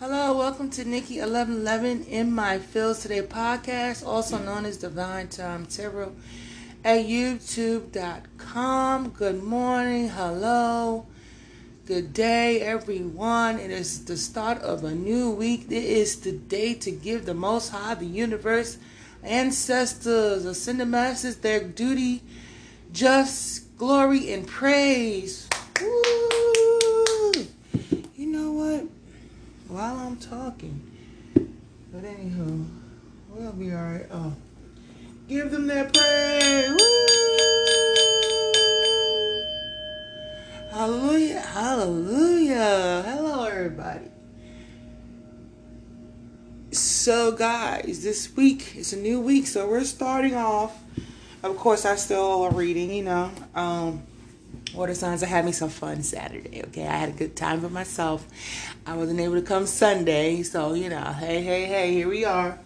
Hello, welcome to Nikki eleven eleven in my fields today podcast, also known as Divine Time Tarot at youtube.com. Good morning, hello, good day, everyone. It is the start of a new week. It is the day to give the Most High, the universe, ancestors, ascended masters their duty, just glory and praise. Woo! You know what? While I'm talking, but anywho, we'll be alright. Oh, give them their praise. Hallelujah! Hallelujah! Hello, everybody. So, guys, this week is a new week, so we're starting off. Of course, I still are reading, you know. Um, water signs. I had me some fun Saturday. Okay, I had a good time for myself. I wasn't able to come Sunday, so you know, hey, hey, hey, here we are.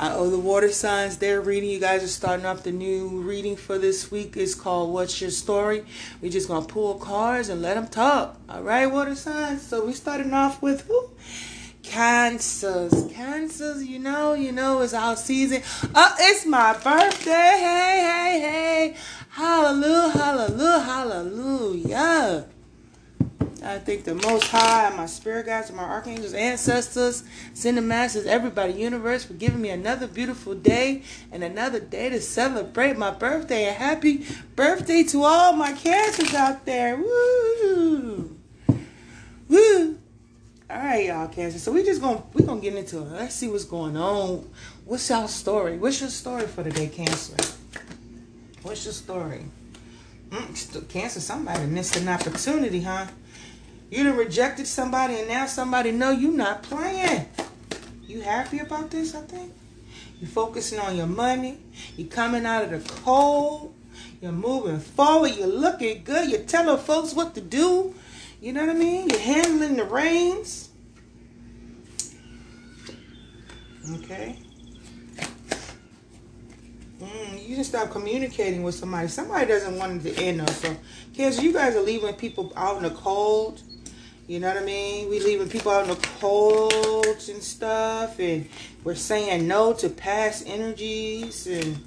I owe the water signs their reading. You guys are starting off the new reading for this week. It's called What's Your Story? We're just gonna pull cards and let them talk. All right, water signs. So we're starting off with who? Cancers, cancers, you know, you know, it's our season. Oh, it's my birthday. Hey, hey, hey. Hallelujah, hallelujah, hallelujah. I thank the Most High, my spirit guides, my archangels, ancestors, ascended masters, everybody, universe, for giving me another beautiful day and another day to celebrate my birthday. And happy birthday to all my cancers out there. Woo! Woo! All right, y'all, Cancer. So we just gonna we gonna get into it. Let's see what's going on. What's our story? What's your story for today, Cancer? What's your story? Mm, cancer, somebody missed an opportunity, huh? You done rejected somebody and now somebody know you not playing. You happy about this, I think? you're focusing on your money. You're coming out of the cold. You're moving forward. You're looking good. You're telling folks what to do. You know what I mean? You're handling the reins. Okay. Mm, you just stop communicating with somebody. Somebody doesn't want it to end though. So, kids, you guys are leaving people out in the cold. You know what I mean? We leaving people out in the cold and stuff, and we're saying no to past energies, and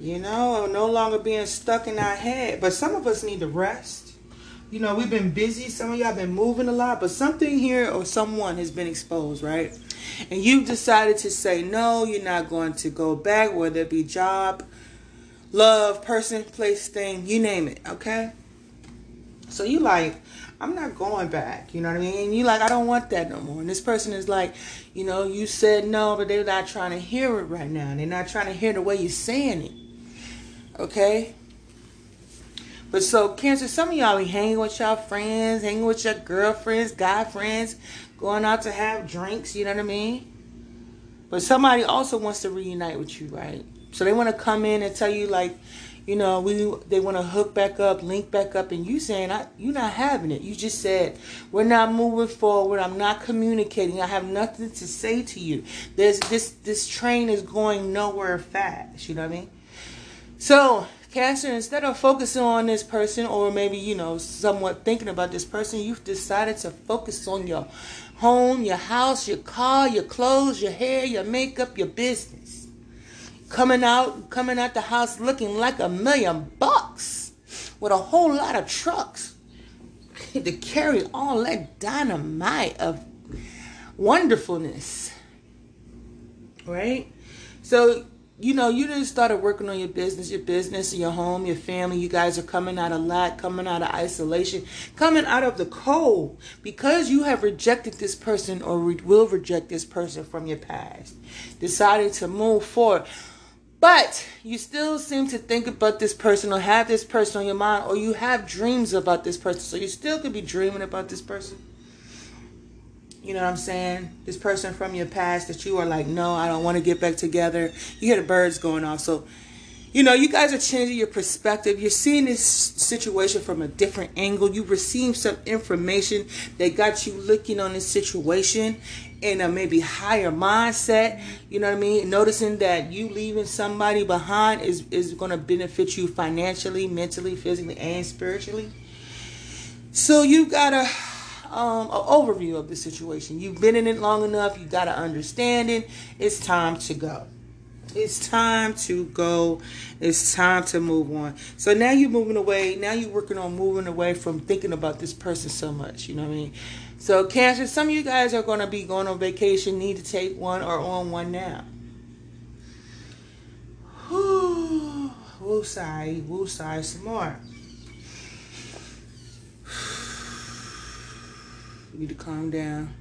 you know, no longer being stuck in our head. But some of us need to rest you know, we've been busy. Some of y'all been moving a lot, but something here or someone has been exposed, right? And you've decided to say no, you're not going to go back, whether it be job, love, person, place, thing, you name it, okay? So you like, I'm not going back, you know what I mean? And you like, I don't want that no more. And this person is like, you know, you said no, but they're not trying to hear it right now. They're not trying to hear the way you're saying it. Okay? But so Cancer, some of y'all be hanging with y'all friends, hanging with your girlfriends, guy friends, going out to have drinks, you know what I mean? But somebody also wants to reunite with you, right? So they want to come in and tell you like, you know, we they want to hook back up, link back up, and you saying I you're not having it. You just said we're not moving forward. I'm not communicating. I have nothing to say to you. There's this this train is going nowhere fast. You know what I mean? So Cancer, instead of focusing on this person or maybe, you know, somewhat thinking about this person, you've decided to focus on your home, your house, your car, your clothes, your hair, your makeup, your business. Coming out, coming out the house looking like a million bucks with a whole lot of trucks to carry all that dynamite of wonderfulness. Right? So you know, you just started working on your business, your business, your home, your family. You guys are coming out of lack, coming out of isolation, coming out of the cold because you have rejected this person or re- will reject this person from your past. Decided to move forward. But you still seem to think about this person or have this person on your mind or you have dreams about this person. So you still could be dreaming about this person you know what I'm saying? This person from your past that you are like, no, I don't want to get back together. You hear the birds going off. So, you know, you guys are changing your perspective. You're seeing this situation from a different angle. You received some information that got you looking on this situation in a maybe higher mindset. You know what I mean? Noticing that you leaving somebody behind is, is going to benefit you financially, mentally, physically, and spiritually. So you got to um, an overview of the situation. You've been in it long enough. You got to understand it. It's time to go. It's time to go. It's time to move on. So now you're moving away. Now you're working on moving away from thinking about this person so much. You know what I mean? So, Cancer, some of you guys are going to be going on vacation, need to take one or on one now. Woo sigh, woo sigh some more. You need to calm down.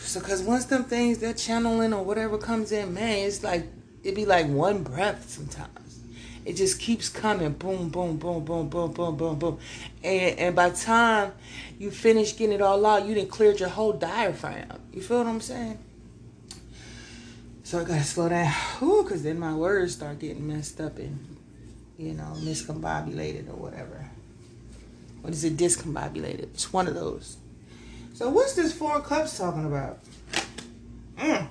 So, cause once them things they're channeling or whatever comes in, man, it's like it be like one breath sometimes. It just keeps coming, boom, boom, boom, boom, boom, boom, boom, boom, and and by the time you finish getting it all out, you didn't cleared your whole diaphragm. You feel what I'm saying? So I gotta slow down, Ooh, cause then my words start getting messed up and you know miscombobulated or whatever. What is it? Discombobulated. It's one of those. So what's this four of cups talking about? Mm.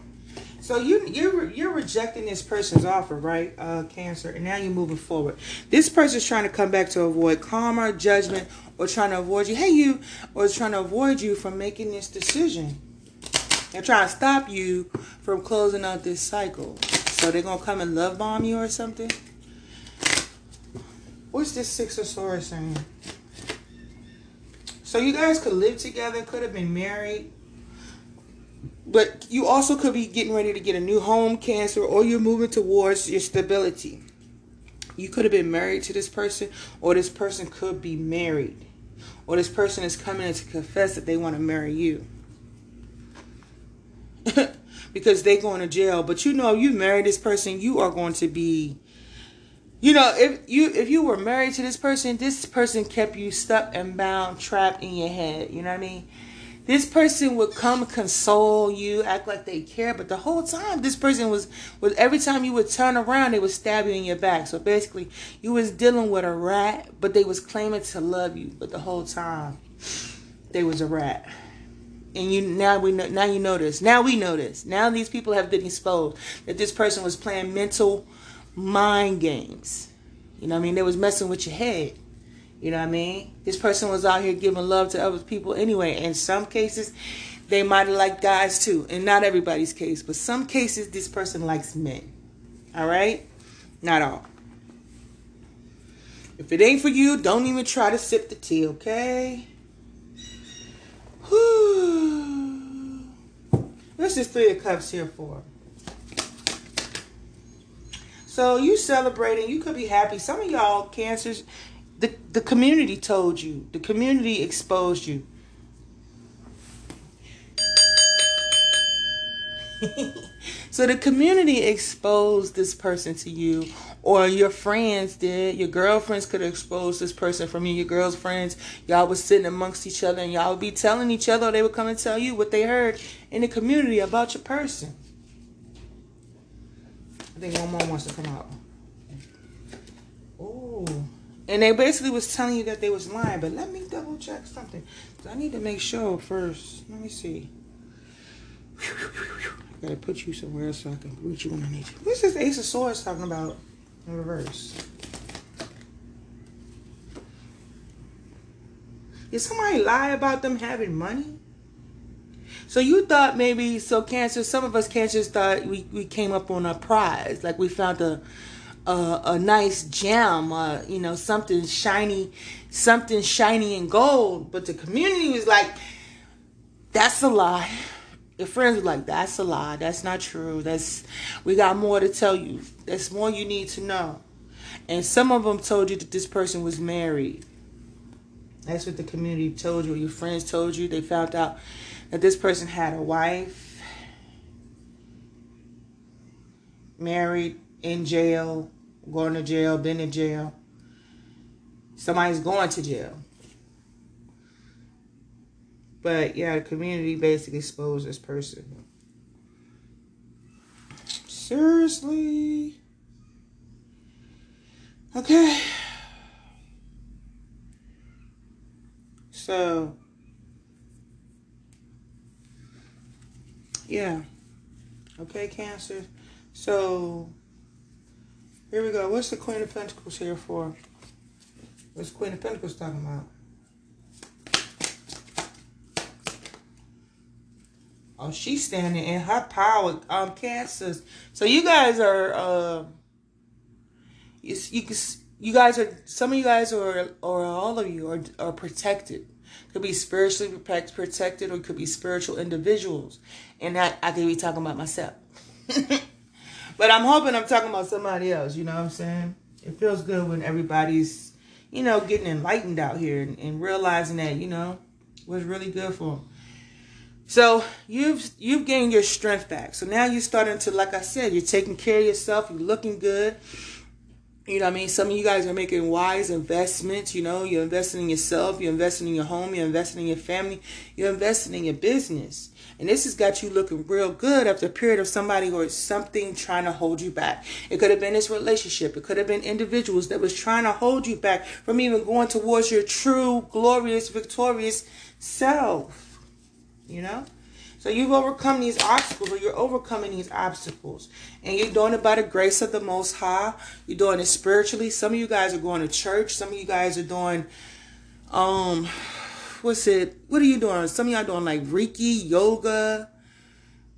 So you you're you're rejecting this person's offer, right? Uh, cancer, and now you're moving forward. This person's trying to come back to avoid karma, judgment, or trying to avoid you. Hey, you, or is trying to avoid you from making this decision. They're trying to stop you from closing out this cycle. So they're gonna come and love bomb you or something. What's this six of swords saying? So you guys could live together, could have been married. But you also could be getting ready to get a new home, cancer, or you're moving towards your stability. You could have been married to this person, or this person could be married. Or this person is coming in to confess that they want to marry you. because they going to jail. But you know, you marry this person, you are going to be you know, if you if you were married to this person, this person kept you stuck and bound, trapped in your head. You know what I mean? This person would come console you, act like they care, but the whole time this person was was every time you would turn around, they would stab you in your back. So basically, you was dealing with a rat, but they was claiming to love you, but the whole time they was a rat. And you now we know now you know this. Now we know this. Now these people have been exposed that this person was playing mental mind games. You know what I mean? They was messing with your head. You know what I mean? This person was out here giving love to other people anyway. In some cases, they might have liked guys too. And not everybody's case, but some cases this person likes men. All right? Not all. If it ain't for you, don't even try to sip the tea, okay? Whew. What's this Three of Cups here for? So you celebrating, you could be happy. Some of y'all cancers, the, the community told you. The community exposed you. so the community exposed this person to you or your friends did your girlfriends could expose this person from you your girls friends y'all was sitting amongst each other and y'all would be telling each other they would come and tell you what they heard in the community about your person I think one more wants to come out. Oh. And they basically was telling you that they was lying, but let me double check something. I need to make sure first. Let me see. I gotta put you somewhere so I can reach you when I need you. What's this Ace of Swords talking about in reverse? Did somebody lie about them having money? So you thought maybe so cancer. Some of us cancers thought we, we came up on a prize, like we found a a, a nice gem, uh, you know, something shiny, something shiny and gold. But the community was like, "That's a lie." Your friends were like, "That's a lie. That's not true. That's we got more to tell you. That's more you need to know." And some of them told you that this person was married. That's what the community told you. Your friends told you. They found out that this person had a wife, married, in jail, going to jail, been in jail. Somebody's going to jail. But yeah, the community basically exposed this person. Seriously? Okay. So Yeah. Okay, Cancer. So, here we go. What's the Queen of Pentacles here for? What's Queen of Pentacles talking about? Oh, she's standing in her power, um, cancers. So you guys are, uh, you, you, you guys are, some of you guys are, or all of you are, are protected. Could be spiritually protected or could be spiritual individuals. And that I could be talking about myself. but I'm hoping I'm talking about somebody else, you know what I'm saying? It feels good when everybody's, you know, getting enlightened out here and, and realizing that, you know, was really good for them. So you've you've gained your strength back. So now you're starting to, like I said, you're taking care of yourself. You're looking good. You know what I mean? Some of you guys are making wise investments. You know, you're investing in yourself. You're investing in your home. You're investing in your family. You're investing in your business. And this has got you looking real good after a period of somebody or something trying to hold you back. It could have been this relationship. It could have been individuals that was trying to hold you back from even going towards your true, glorious, victorious self you know? So you've overcome these obstacles, or you're overcoming these obstacles. And you're doing it by the grace of the Most High. You're doing it spiritually. Some of you guys are going to church. Some of you guys are doing, um, what's it? What are you doing? Some of y'all doing like Reiki, yoga.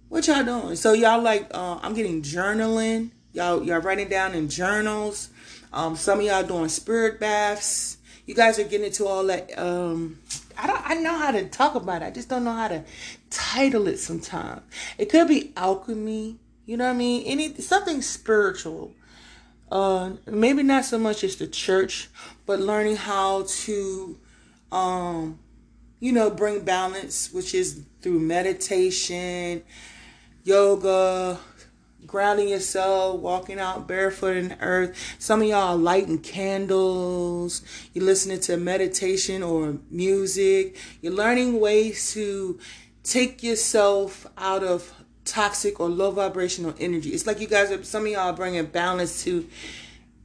What y'all doing? So y'all like, uh, I'm getting journaling. Y'all, y'all writing down in journals. Um, some of y'all doing spirit baths. You guys are getting into all that, um, I don't I know how to talk about it. I just don't know how to title it sometimes. It could be alchemy, you know what I mean? Any something spiritual. Uh maybe not so much as the church, but learning how to um you know bring balance, which is through meditation, yoga, grounding yourself, walking out barefoot in the earth. Some of y'all lighting candles. You're listening to meditation or music. You're learning ways to take yourself out of toxic or low vibrational energy. It's like you guys are, some of y'all are bringing balance to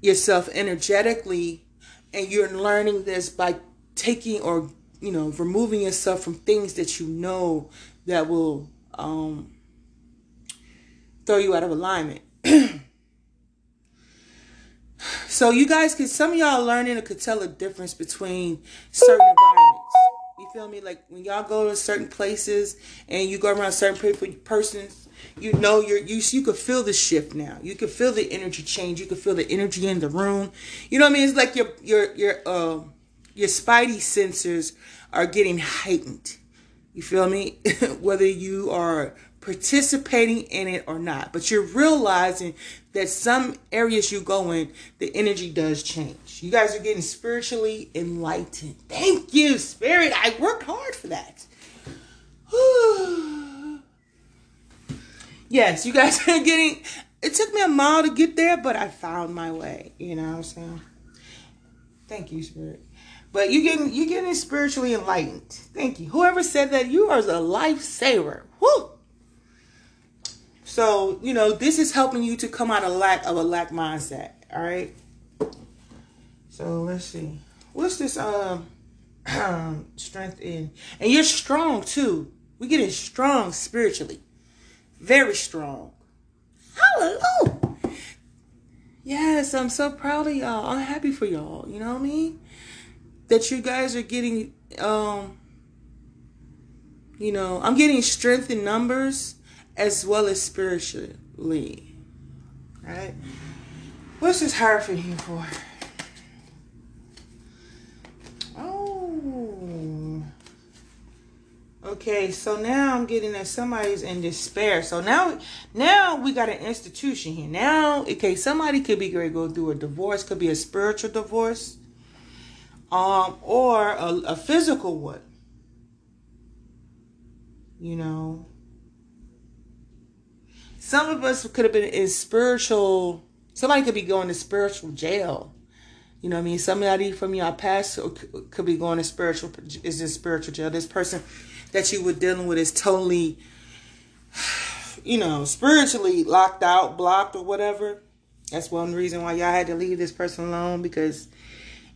yourself energetically, and you're learning this by taking or, you know, removing yourself from things that you know that will, um, throw you out of alignment. so you guys could some of y'all learning could tell a difference between certain environments. Feel me? Like when y'all go to certain places and you go around certain people persons, you know you're you you could feel the shift now. You could feel the energy change. You could feel the energy in the room. You know what I mean? It's like your your your uh your spidey sensors are getting heightened. You feel me? Whether you are participating in it or not. But you're realizing that some areas you go in, the energy does change. You guys are getting spiritually enlightened. Thank you, Spirit. I worked hard for that. yes, you guys are getting. It took me a mile to get there, but I found my way. You know what I'm saying? Thank you, Spirit. But you getting you getting spiritually enlightened. Thank you. Whoever said that, you are a lifesaver. Woo! So, you know, this is helping you to come out of lack of a lack mindset. All right. So let's see. What's this um strength in? And you're strong too. We getting strong spiritually. Very strong. Hallelujah. Yes, I'm so proud of y'all. I'm happy for y'all. You know what I mean? That you guys are getting um you know, I'm getting strength in numbers as well as spiritually. Right? What's this Hierophant here for? Oh. Okay, so now I'm getting that somebody's in despair. So now now we got an institution here. Now, okay, somebody could be going go through a divorce, could be a spiritual divorce. Um, or a, a physical one. You know, some of us could have been in spiritual, somebody could be going to spiritual jail. You know what I mean? Somebody from your past could be going to spiritual, is in spiritual jail. This person that you were dealing with is totally, you know, spiritually locked out, blocked, or whatever. That's one reason why y'all had to leave this person alone because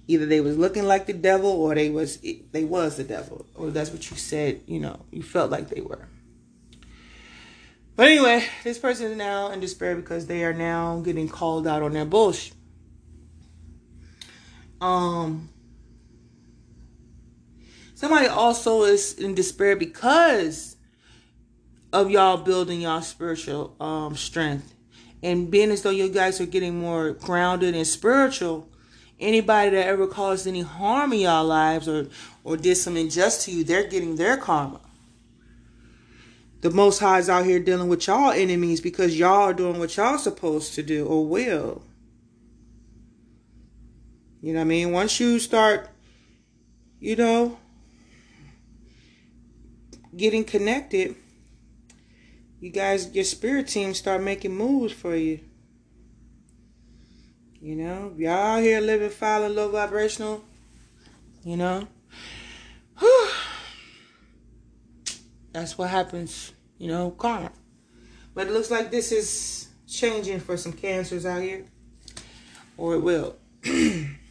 either they was looking like the devil or they was they was the devil or that's what you said you know you felt like they were but anyway, this person is now in despair because they are now getting called out on their bullshit. Um, Somebody also is in despair because of y'all building y'all spiritual um, strength and being as though you guys are getting more grounded and spiritual. Anybody that ever caused any harm in y'all lives or or did some injustice to you, they're getting their karma. The Most High is out here dealing with y'all enemies because y'all are doing what y'all supposed to do or will. You know what I mean? Once you start, you know, getting connected, you guys, your spirit team start making moves for you. You know, y'all out here living foul and low vibrational, you know, whew, that's what happens, you know, karma. But it looks like this is changing for some cancers out here, or it will.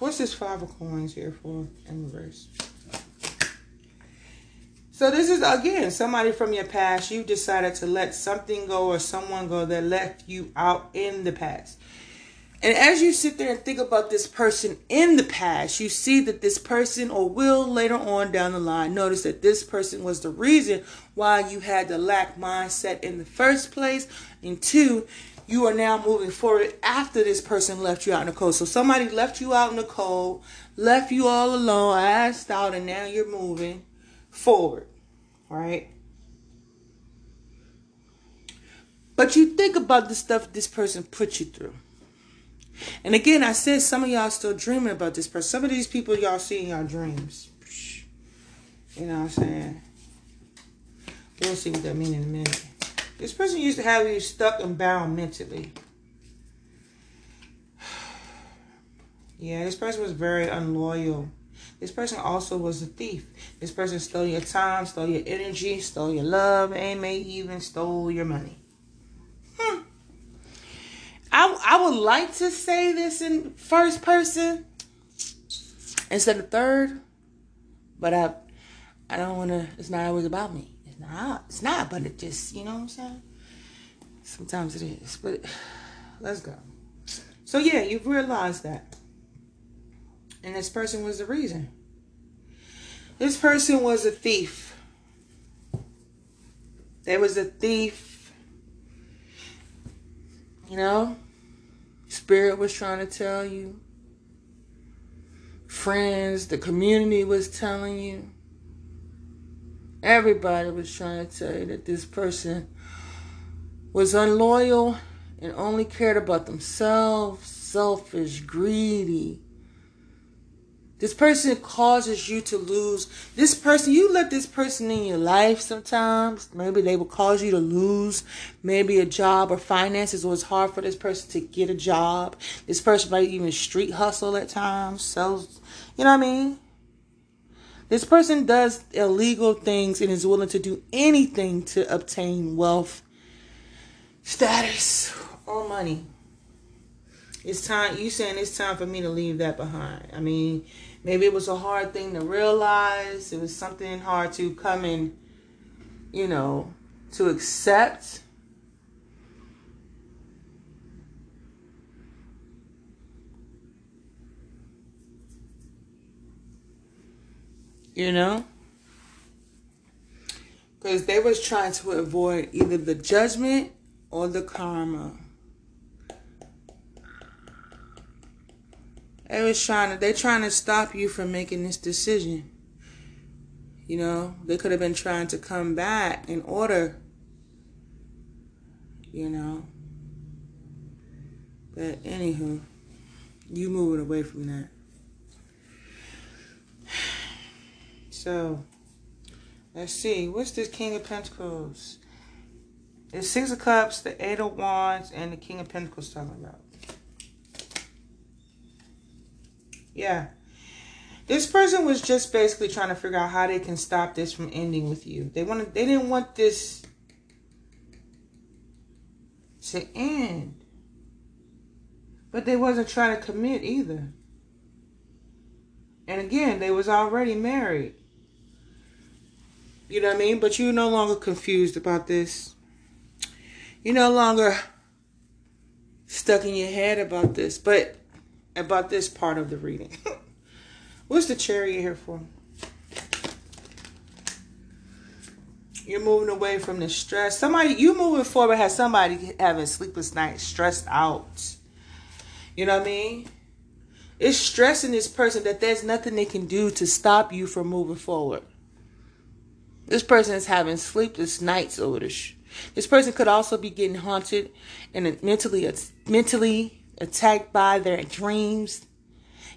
What's this five of coins here for in reverse? So this is again somebody from your past. You decided to let something go or someone go that left you out in the past. And as you sit there and think about this person in the past, you see that this person or will later on down the line notice that this person was the reason why you had the lack mindset in the first place. And two, you are now moving forward after this person left you out in the cold. So somebody left you out in the cold, left you all alone, asked out, and now you're moving forward, right? But you think about the stuff this person put you through. And again, I said some of y'all still dreaming about this person. Some of these people y'all see in y'all dreams. You know what I'm saying? We'll see what that means in a minute. This person used to have you stuck and bound mentally. Yeah, this person was very unloyal. This person also was a thief. This person stole your time, stole your energy, stole your love, and may even stole your money. Hmm. I, I would like to say this in first person instead of third, but I I don't want to. It's not always about me. Not. It's not. But it just you know what I'm saying. Sometimes it is. But let's go. So yeah, you've realized that. And this person was the reason. This person was a thief. There was a thief. You know? Spirit was trying to tell you. Friends, the community was telling you. Everybody was trying to tell you that this person was unloyal and only cared about themselves, selfish, greedy. This person causes you to lose. This person, you let this person in your life sometimes. Maybe they will cause you to lose maybe a job or finances, or it's hard for this person to get a job. This person might even street hustle at times, sells, you know what I mean? This person does illegal things and is willing to do anything to obtain wealth status or money. It's time you saying it's time for me to leave that behind. I mean, maybe it was a hard thing to realize. It was something hard to come and, you know, to accept. You know? Because they was trying to avoid either the judgment or the karma. They was trying to they trying to stop you from making this decision. You know, they could have been trying to come back in order. You know. But anywho, you moving away from that. So let's see. What's this King of Pentacles? It's Six of Cups, the Eight of Wands, and the King of Pentacles talking about. Yeah. This person was just basically trying to figure out how they can stop this from ending with you. They wanted they didn't want this to end. But they wasn't trying to commit either. And again, they was already married. You know what I mean? But you're no longer confused about this. You're no longer stuck in your head about this. But about this part of the reading. What's the chariot here for? You're moving away from the stress. Somebody, you moving forward has somebody having sleepless nights, stressed out. You know what I mean? It's stressing this person that there's nothing they can do to stop you from moving forward. This person is having sleepless nights over this. This person could also be getting haunted and mentally mentally attacked by their dreams,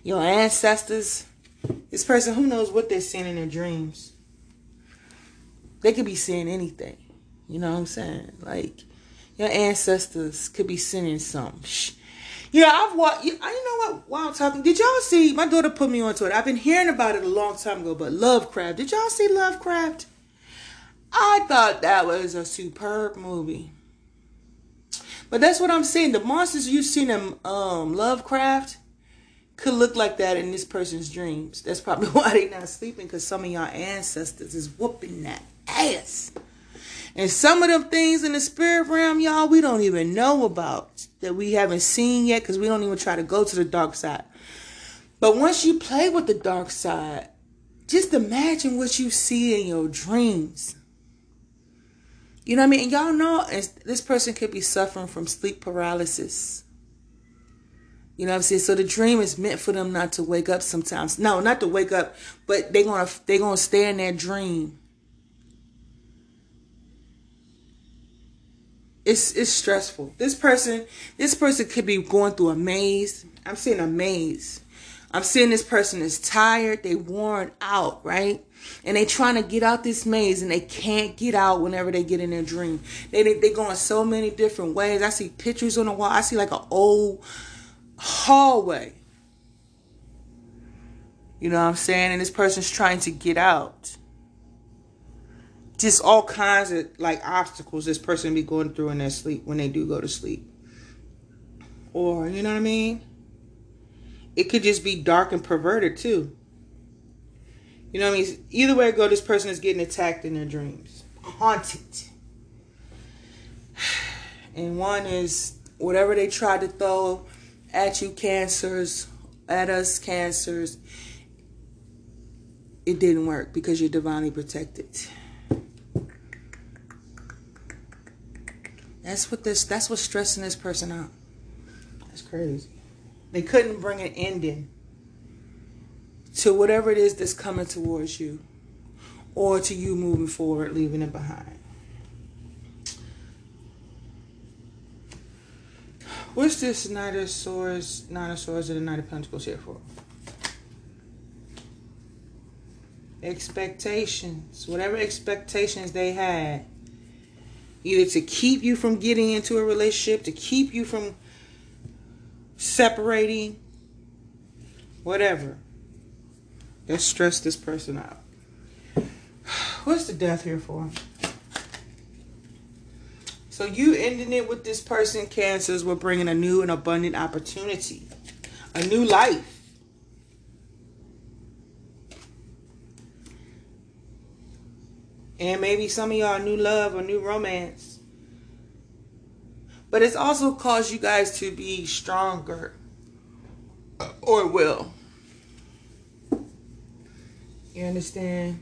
your ancestors. This person, who knows what they're seeing in their dreams? They could be seeing anything. You know what I'm saying? Like your ancestors could be seeing something. Yeah, I've watched. You, know what? While I'm talking, did y'all see? My daughter put me onto it. I've been hearing about it a long time ago, but Lovecraft. Did y'all see Lovecraft? I thought that was a superb movie. But that's what I'm saying. The monsters you've seen in um, Lovecraft could look like that in this person's dreams. That's probably why they're not sleeping, because some of y'all ancestors is whooping that ass. And some of them things in the spirit realm, y'all, we don't even know about that we haven't seen yet because we don't even try to go to the dark side. But once you play with the dark side, just imagine what you see in your dreams. You know what I mean? And y'all know this person could be suffering from sleep paralysis. You know what I'm saying? So the dream is meant for them not to wake up sometimes. No, not to wake up, but they're gonna they're gonna stay in that dream it's it's stressful. This person, this person could be going through a maze. I'm seeing a maze. I'm seeing this person is tired, they worn out, right? And they trying to get out this maze and they can't get out whenever they get in their dream. They they, they going so many different ways. I see pictures on the wall. I see like an old hallway. You know what I'm saying? And this person's trying to get out just all kinds of like obstacles this person be going through in their sleep when they do go to sleep. Or, you know what I mean? It could just be dark and perverted too. You know what I mean? Either way it go, this person is getting attacked in their dreams. Haunted. And one is whatever they try to throw at you, cancers, at us, cancers, it didn't work because you're divinely protected. That's what this that's what's stressing this person out. That's crazy. They couldn't bring an ending to whatever it is that's coming towards you or to you moving forward, leaving it behind. What's this Knight of Swords, Nine of Swords, and the Knight of Pentacles here for? Expectations. Whatever expectations they had either to keep you from getting into a relationship, to keep you from separating, whatever. Let's stress this person out. What's the death here for? So you ending it with this person, cancers, will bringing a new and abundant opportunity, a new life. And maybe some of y'all new love or new romance. But it's also caused you guys to be stronger. Or will. You understand?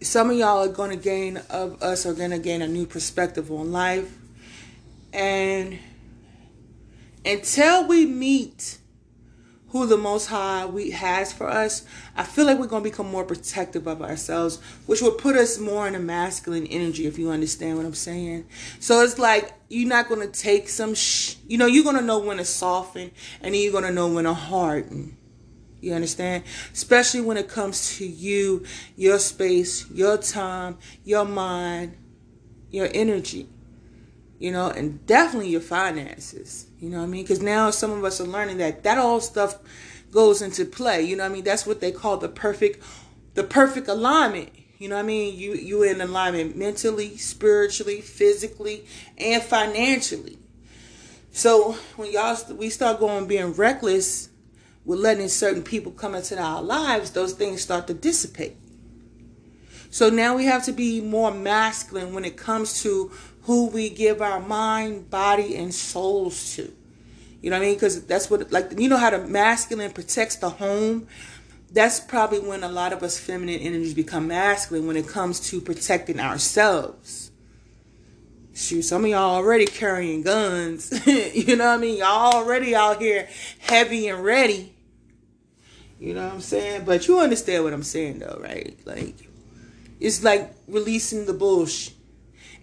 Some of y'all are going to gain, of us are going to gain a new perspective on life. And until we meet who the most high we has for us i feel like we're going to become more protective of ourselves which will put us more in a masculine energy if you understand what i'm saying so it's like you're not going to take some sh- you know you're going to know when to soften and then you're going to know when to harden you understand especially when it comes to you your space your time your mind your energy you know, and definitely your finances. You know what I mean? Because now some of us are learning that that all stuff goes into play. You know what I mean? That's what they call the perfect, the perfect alignment. You know what I mean? You you in alignment mentally, spiritually, physically, and financially. So when y'all we start going being reckless with letting certain people come into our lives, those things start to dissipate. So now we have to be more masculine when it comes to who we give our mind, body, and souls to. You know what I mean? Because that's what, like, you know how the masculine protects the home? That's probably when a lot of us feminine energies become masculine when it comes to protecting ourselves. Shoot, some of y'all already carrying guns. you know what I mean? Y'all already out here heavy and ready. You know what I'm saying? But you understand what I'm saying, though, right? Like, it's like releasing the bullshit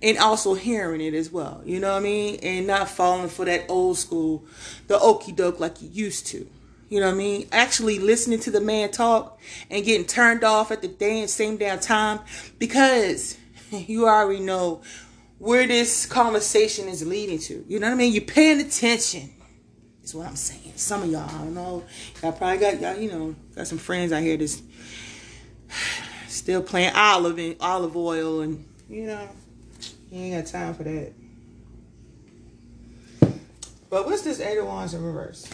and also hearing it as well. You know what I mean? And not falling for that old school, the okey doke like you used to. You know what I mean? Actually listening to the man talk and getting turned off at the damn same damn time because you already know where this conversation is leading to. You know what I mean? You're paying attention. Is what I'm saying. Some of y'all, I don't know. Y'all probably got y'all, you know, got some friends out here that's still playing olive and olive oil and you know you ain't got time for that. But what's this eight of wands in reverse?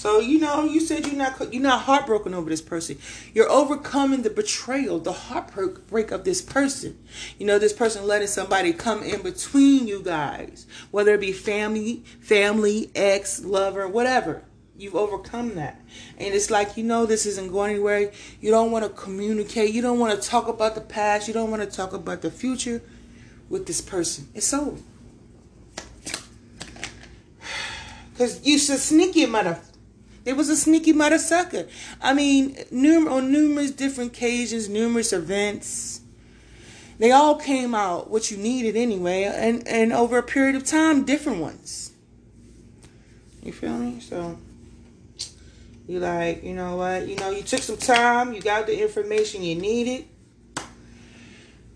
So you know, you said you're not you're not heartbroken over this person. You're overcoming the betrayal, the heartbreak of this person. You know, this person letting somebody come in between you guys, whether it be family, family, ex, lover, whatever. You've overcome that. And it's like, you know, this isn't going anywhere. You don't want to communicate. You don't want to talk about the past. You don't want to talk about the future with this person. It's over. Because you a sneaky mother. It was a sneaky mother sucker. I mean, on numerous different occasions, numerous events, they all came out what you needed anyway, and, and over a period of time, different ones. You feel me? So. You like, you know what? You know, you took some time, you got the information you needed.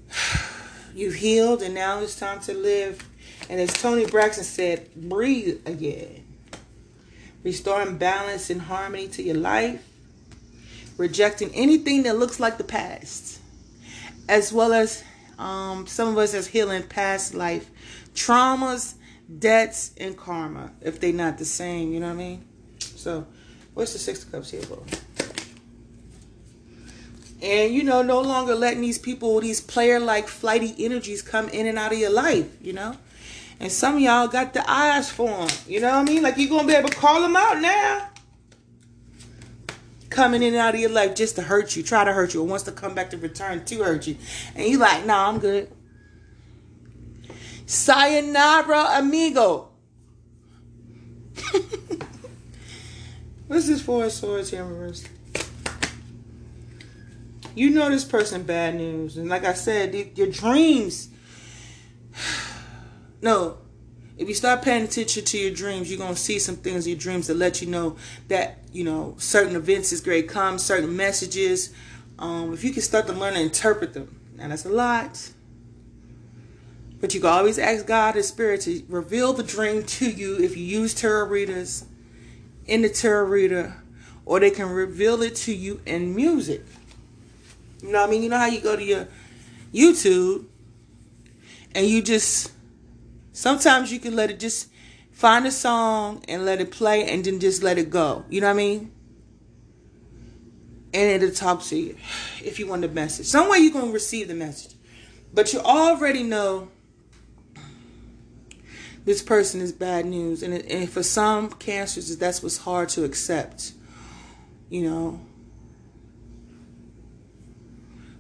You've healed, and now it's time to live. And as Toni Braxton said, breathe again. Restoring balance and harmony to your life. Rejecting anything that looks like the past. As well as um, some of us as healing past life traumas, debts, and karma. If they're not the same, you know what I mean? So What's the Six of Cups here for? And you know, no longer letting these people, these player like flighty energies come in and out of your life, you know? And some y'all got the eyes for them. You know what I mean? Like you're going to be able to call them out now. Coming in and out of your life just to hurt you, try to hurt you, or wants to come back to return to hurt you. And you like, nah, I'm good. Sayonara, amigo. What's this for? swords here in? You know this person bad news. And like I said, your dreams. No. If you start paying attention to your dreams, you're going to see some things in your dreams that let you know that, you know, certain events is great come, certain messages. Um, if you can start to learn to interpret them. Now, that's a lot. But you can always ask God and Spirit to reveal the dream to you if you use tarot readers in the tarot reader or they can reveal it to you in music. You know what I mean? You know how you go to your YouTube and you just sometimes you can let it just find a song and let it play and then just let it go. You know what I mean? And it'll talk to you if you want the message. Some way you're gonna receive the message. But you already know this person is bad news. And, it, and for some cancers, that's what's hard to accept. You know,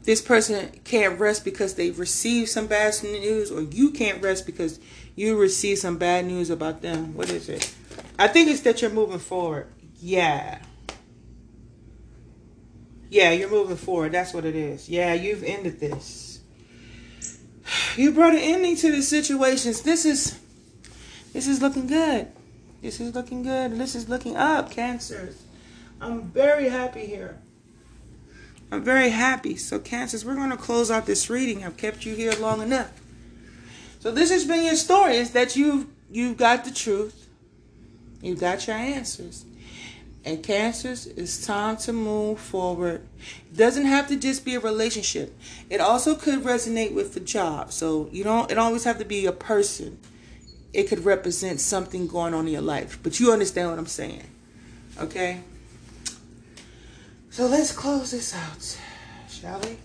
this person can't rest because they've received some bad news, or you can't rest because you received some bad news about them. What is it? I think it's that you're moving forward. Yeah. Yeah, you're moving forward. That's what it is. Yeah, you've ended this. You brought an ending to the situations. This is this is looking good. This is looking good. This is looking up, Cancers. I'm very happy here. I'm very happy. So, Cancers, we're going to close out this reading. I've kept you here long enough. So, this has been your story. Is that you've you've got the truth. You've got your answers. And cancers, it's time to move forward. It doesn't have to just be a relationship. It also could resonate with the job. So you don't it always have to be a person it could represent something going on in your life. But you understand what I'm saying. Okay? So let's close this out, shall we?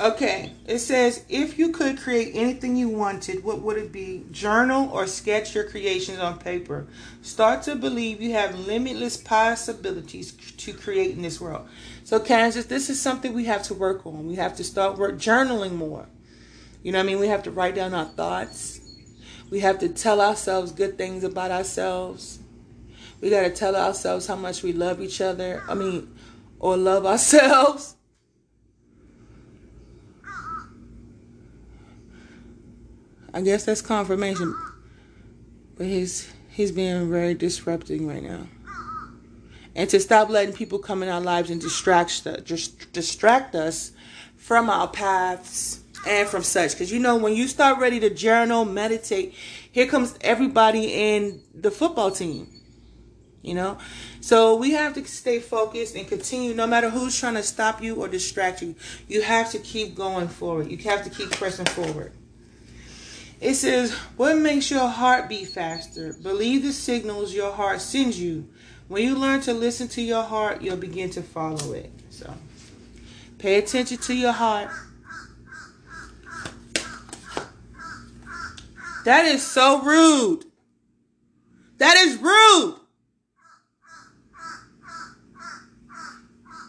Okay, it says if you could create anything you wanted, what would it be? Journal or sketch your creations on paper. Start to believe you have limitless possibilities to create in this world. So, Cancers, this is something we have to work on. We have to start work journaling more. You know what I mean? We have to write down our thoughts. We have to tell ourselves good things about ourselves. We got to tell ourselves how much we love each other. I mean, or love ourselves. I guess that's confirmation. But he's he's being very disrupting right now. And to stop letting people come in our lives and distract just distract us from our paths and from such. Because you know, when you start ready to journal, meditate, here comes everybody in the football team. You know? So we have to stay focused and continue no matter who's trying to stop you or distract you. You have to keep going forward. You have to keep pressing forward. It says, What makes your heart beat faster? Believe the signals your heart sends you. When you learn to listen to your heart, you'll begin to follow it. So pay attention to your heart. That is so rude. That is rude.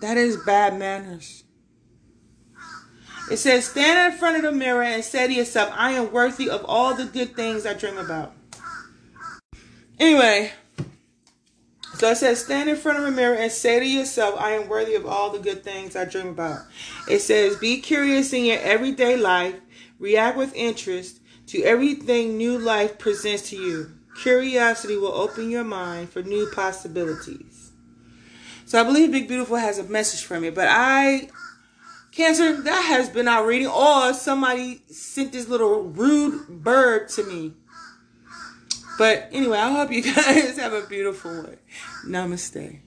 That is bad manners. It says, Stand in front of the mirror and say to yourself, I am worthy of all the good things I dream about. Anyway, so it says, Stand in front of a mirror and say to yourself, I am worthy of all the good things I dream about. It says, Be curious in your everyday life, react with interest to everything new life presents to you. Curiosity will open your mind for new possibilities. So I believe Big Beautiful has a message for me, but I Cancer, that has been our reading. Or somebody sent this little rude bird to me. But anyway, I hope you guys have a beautiful one. Namaste.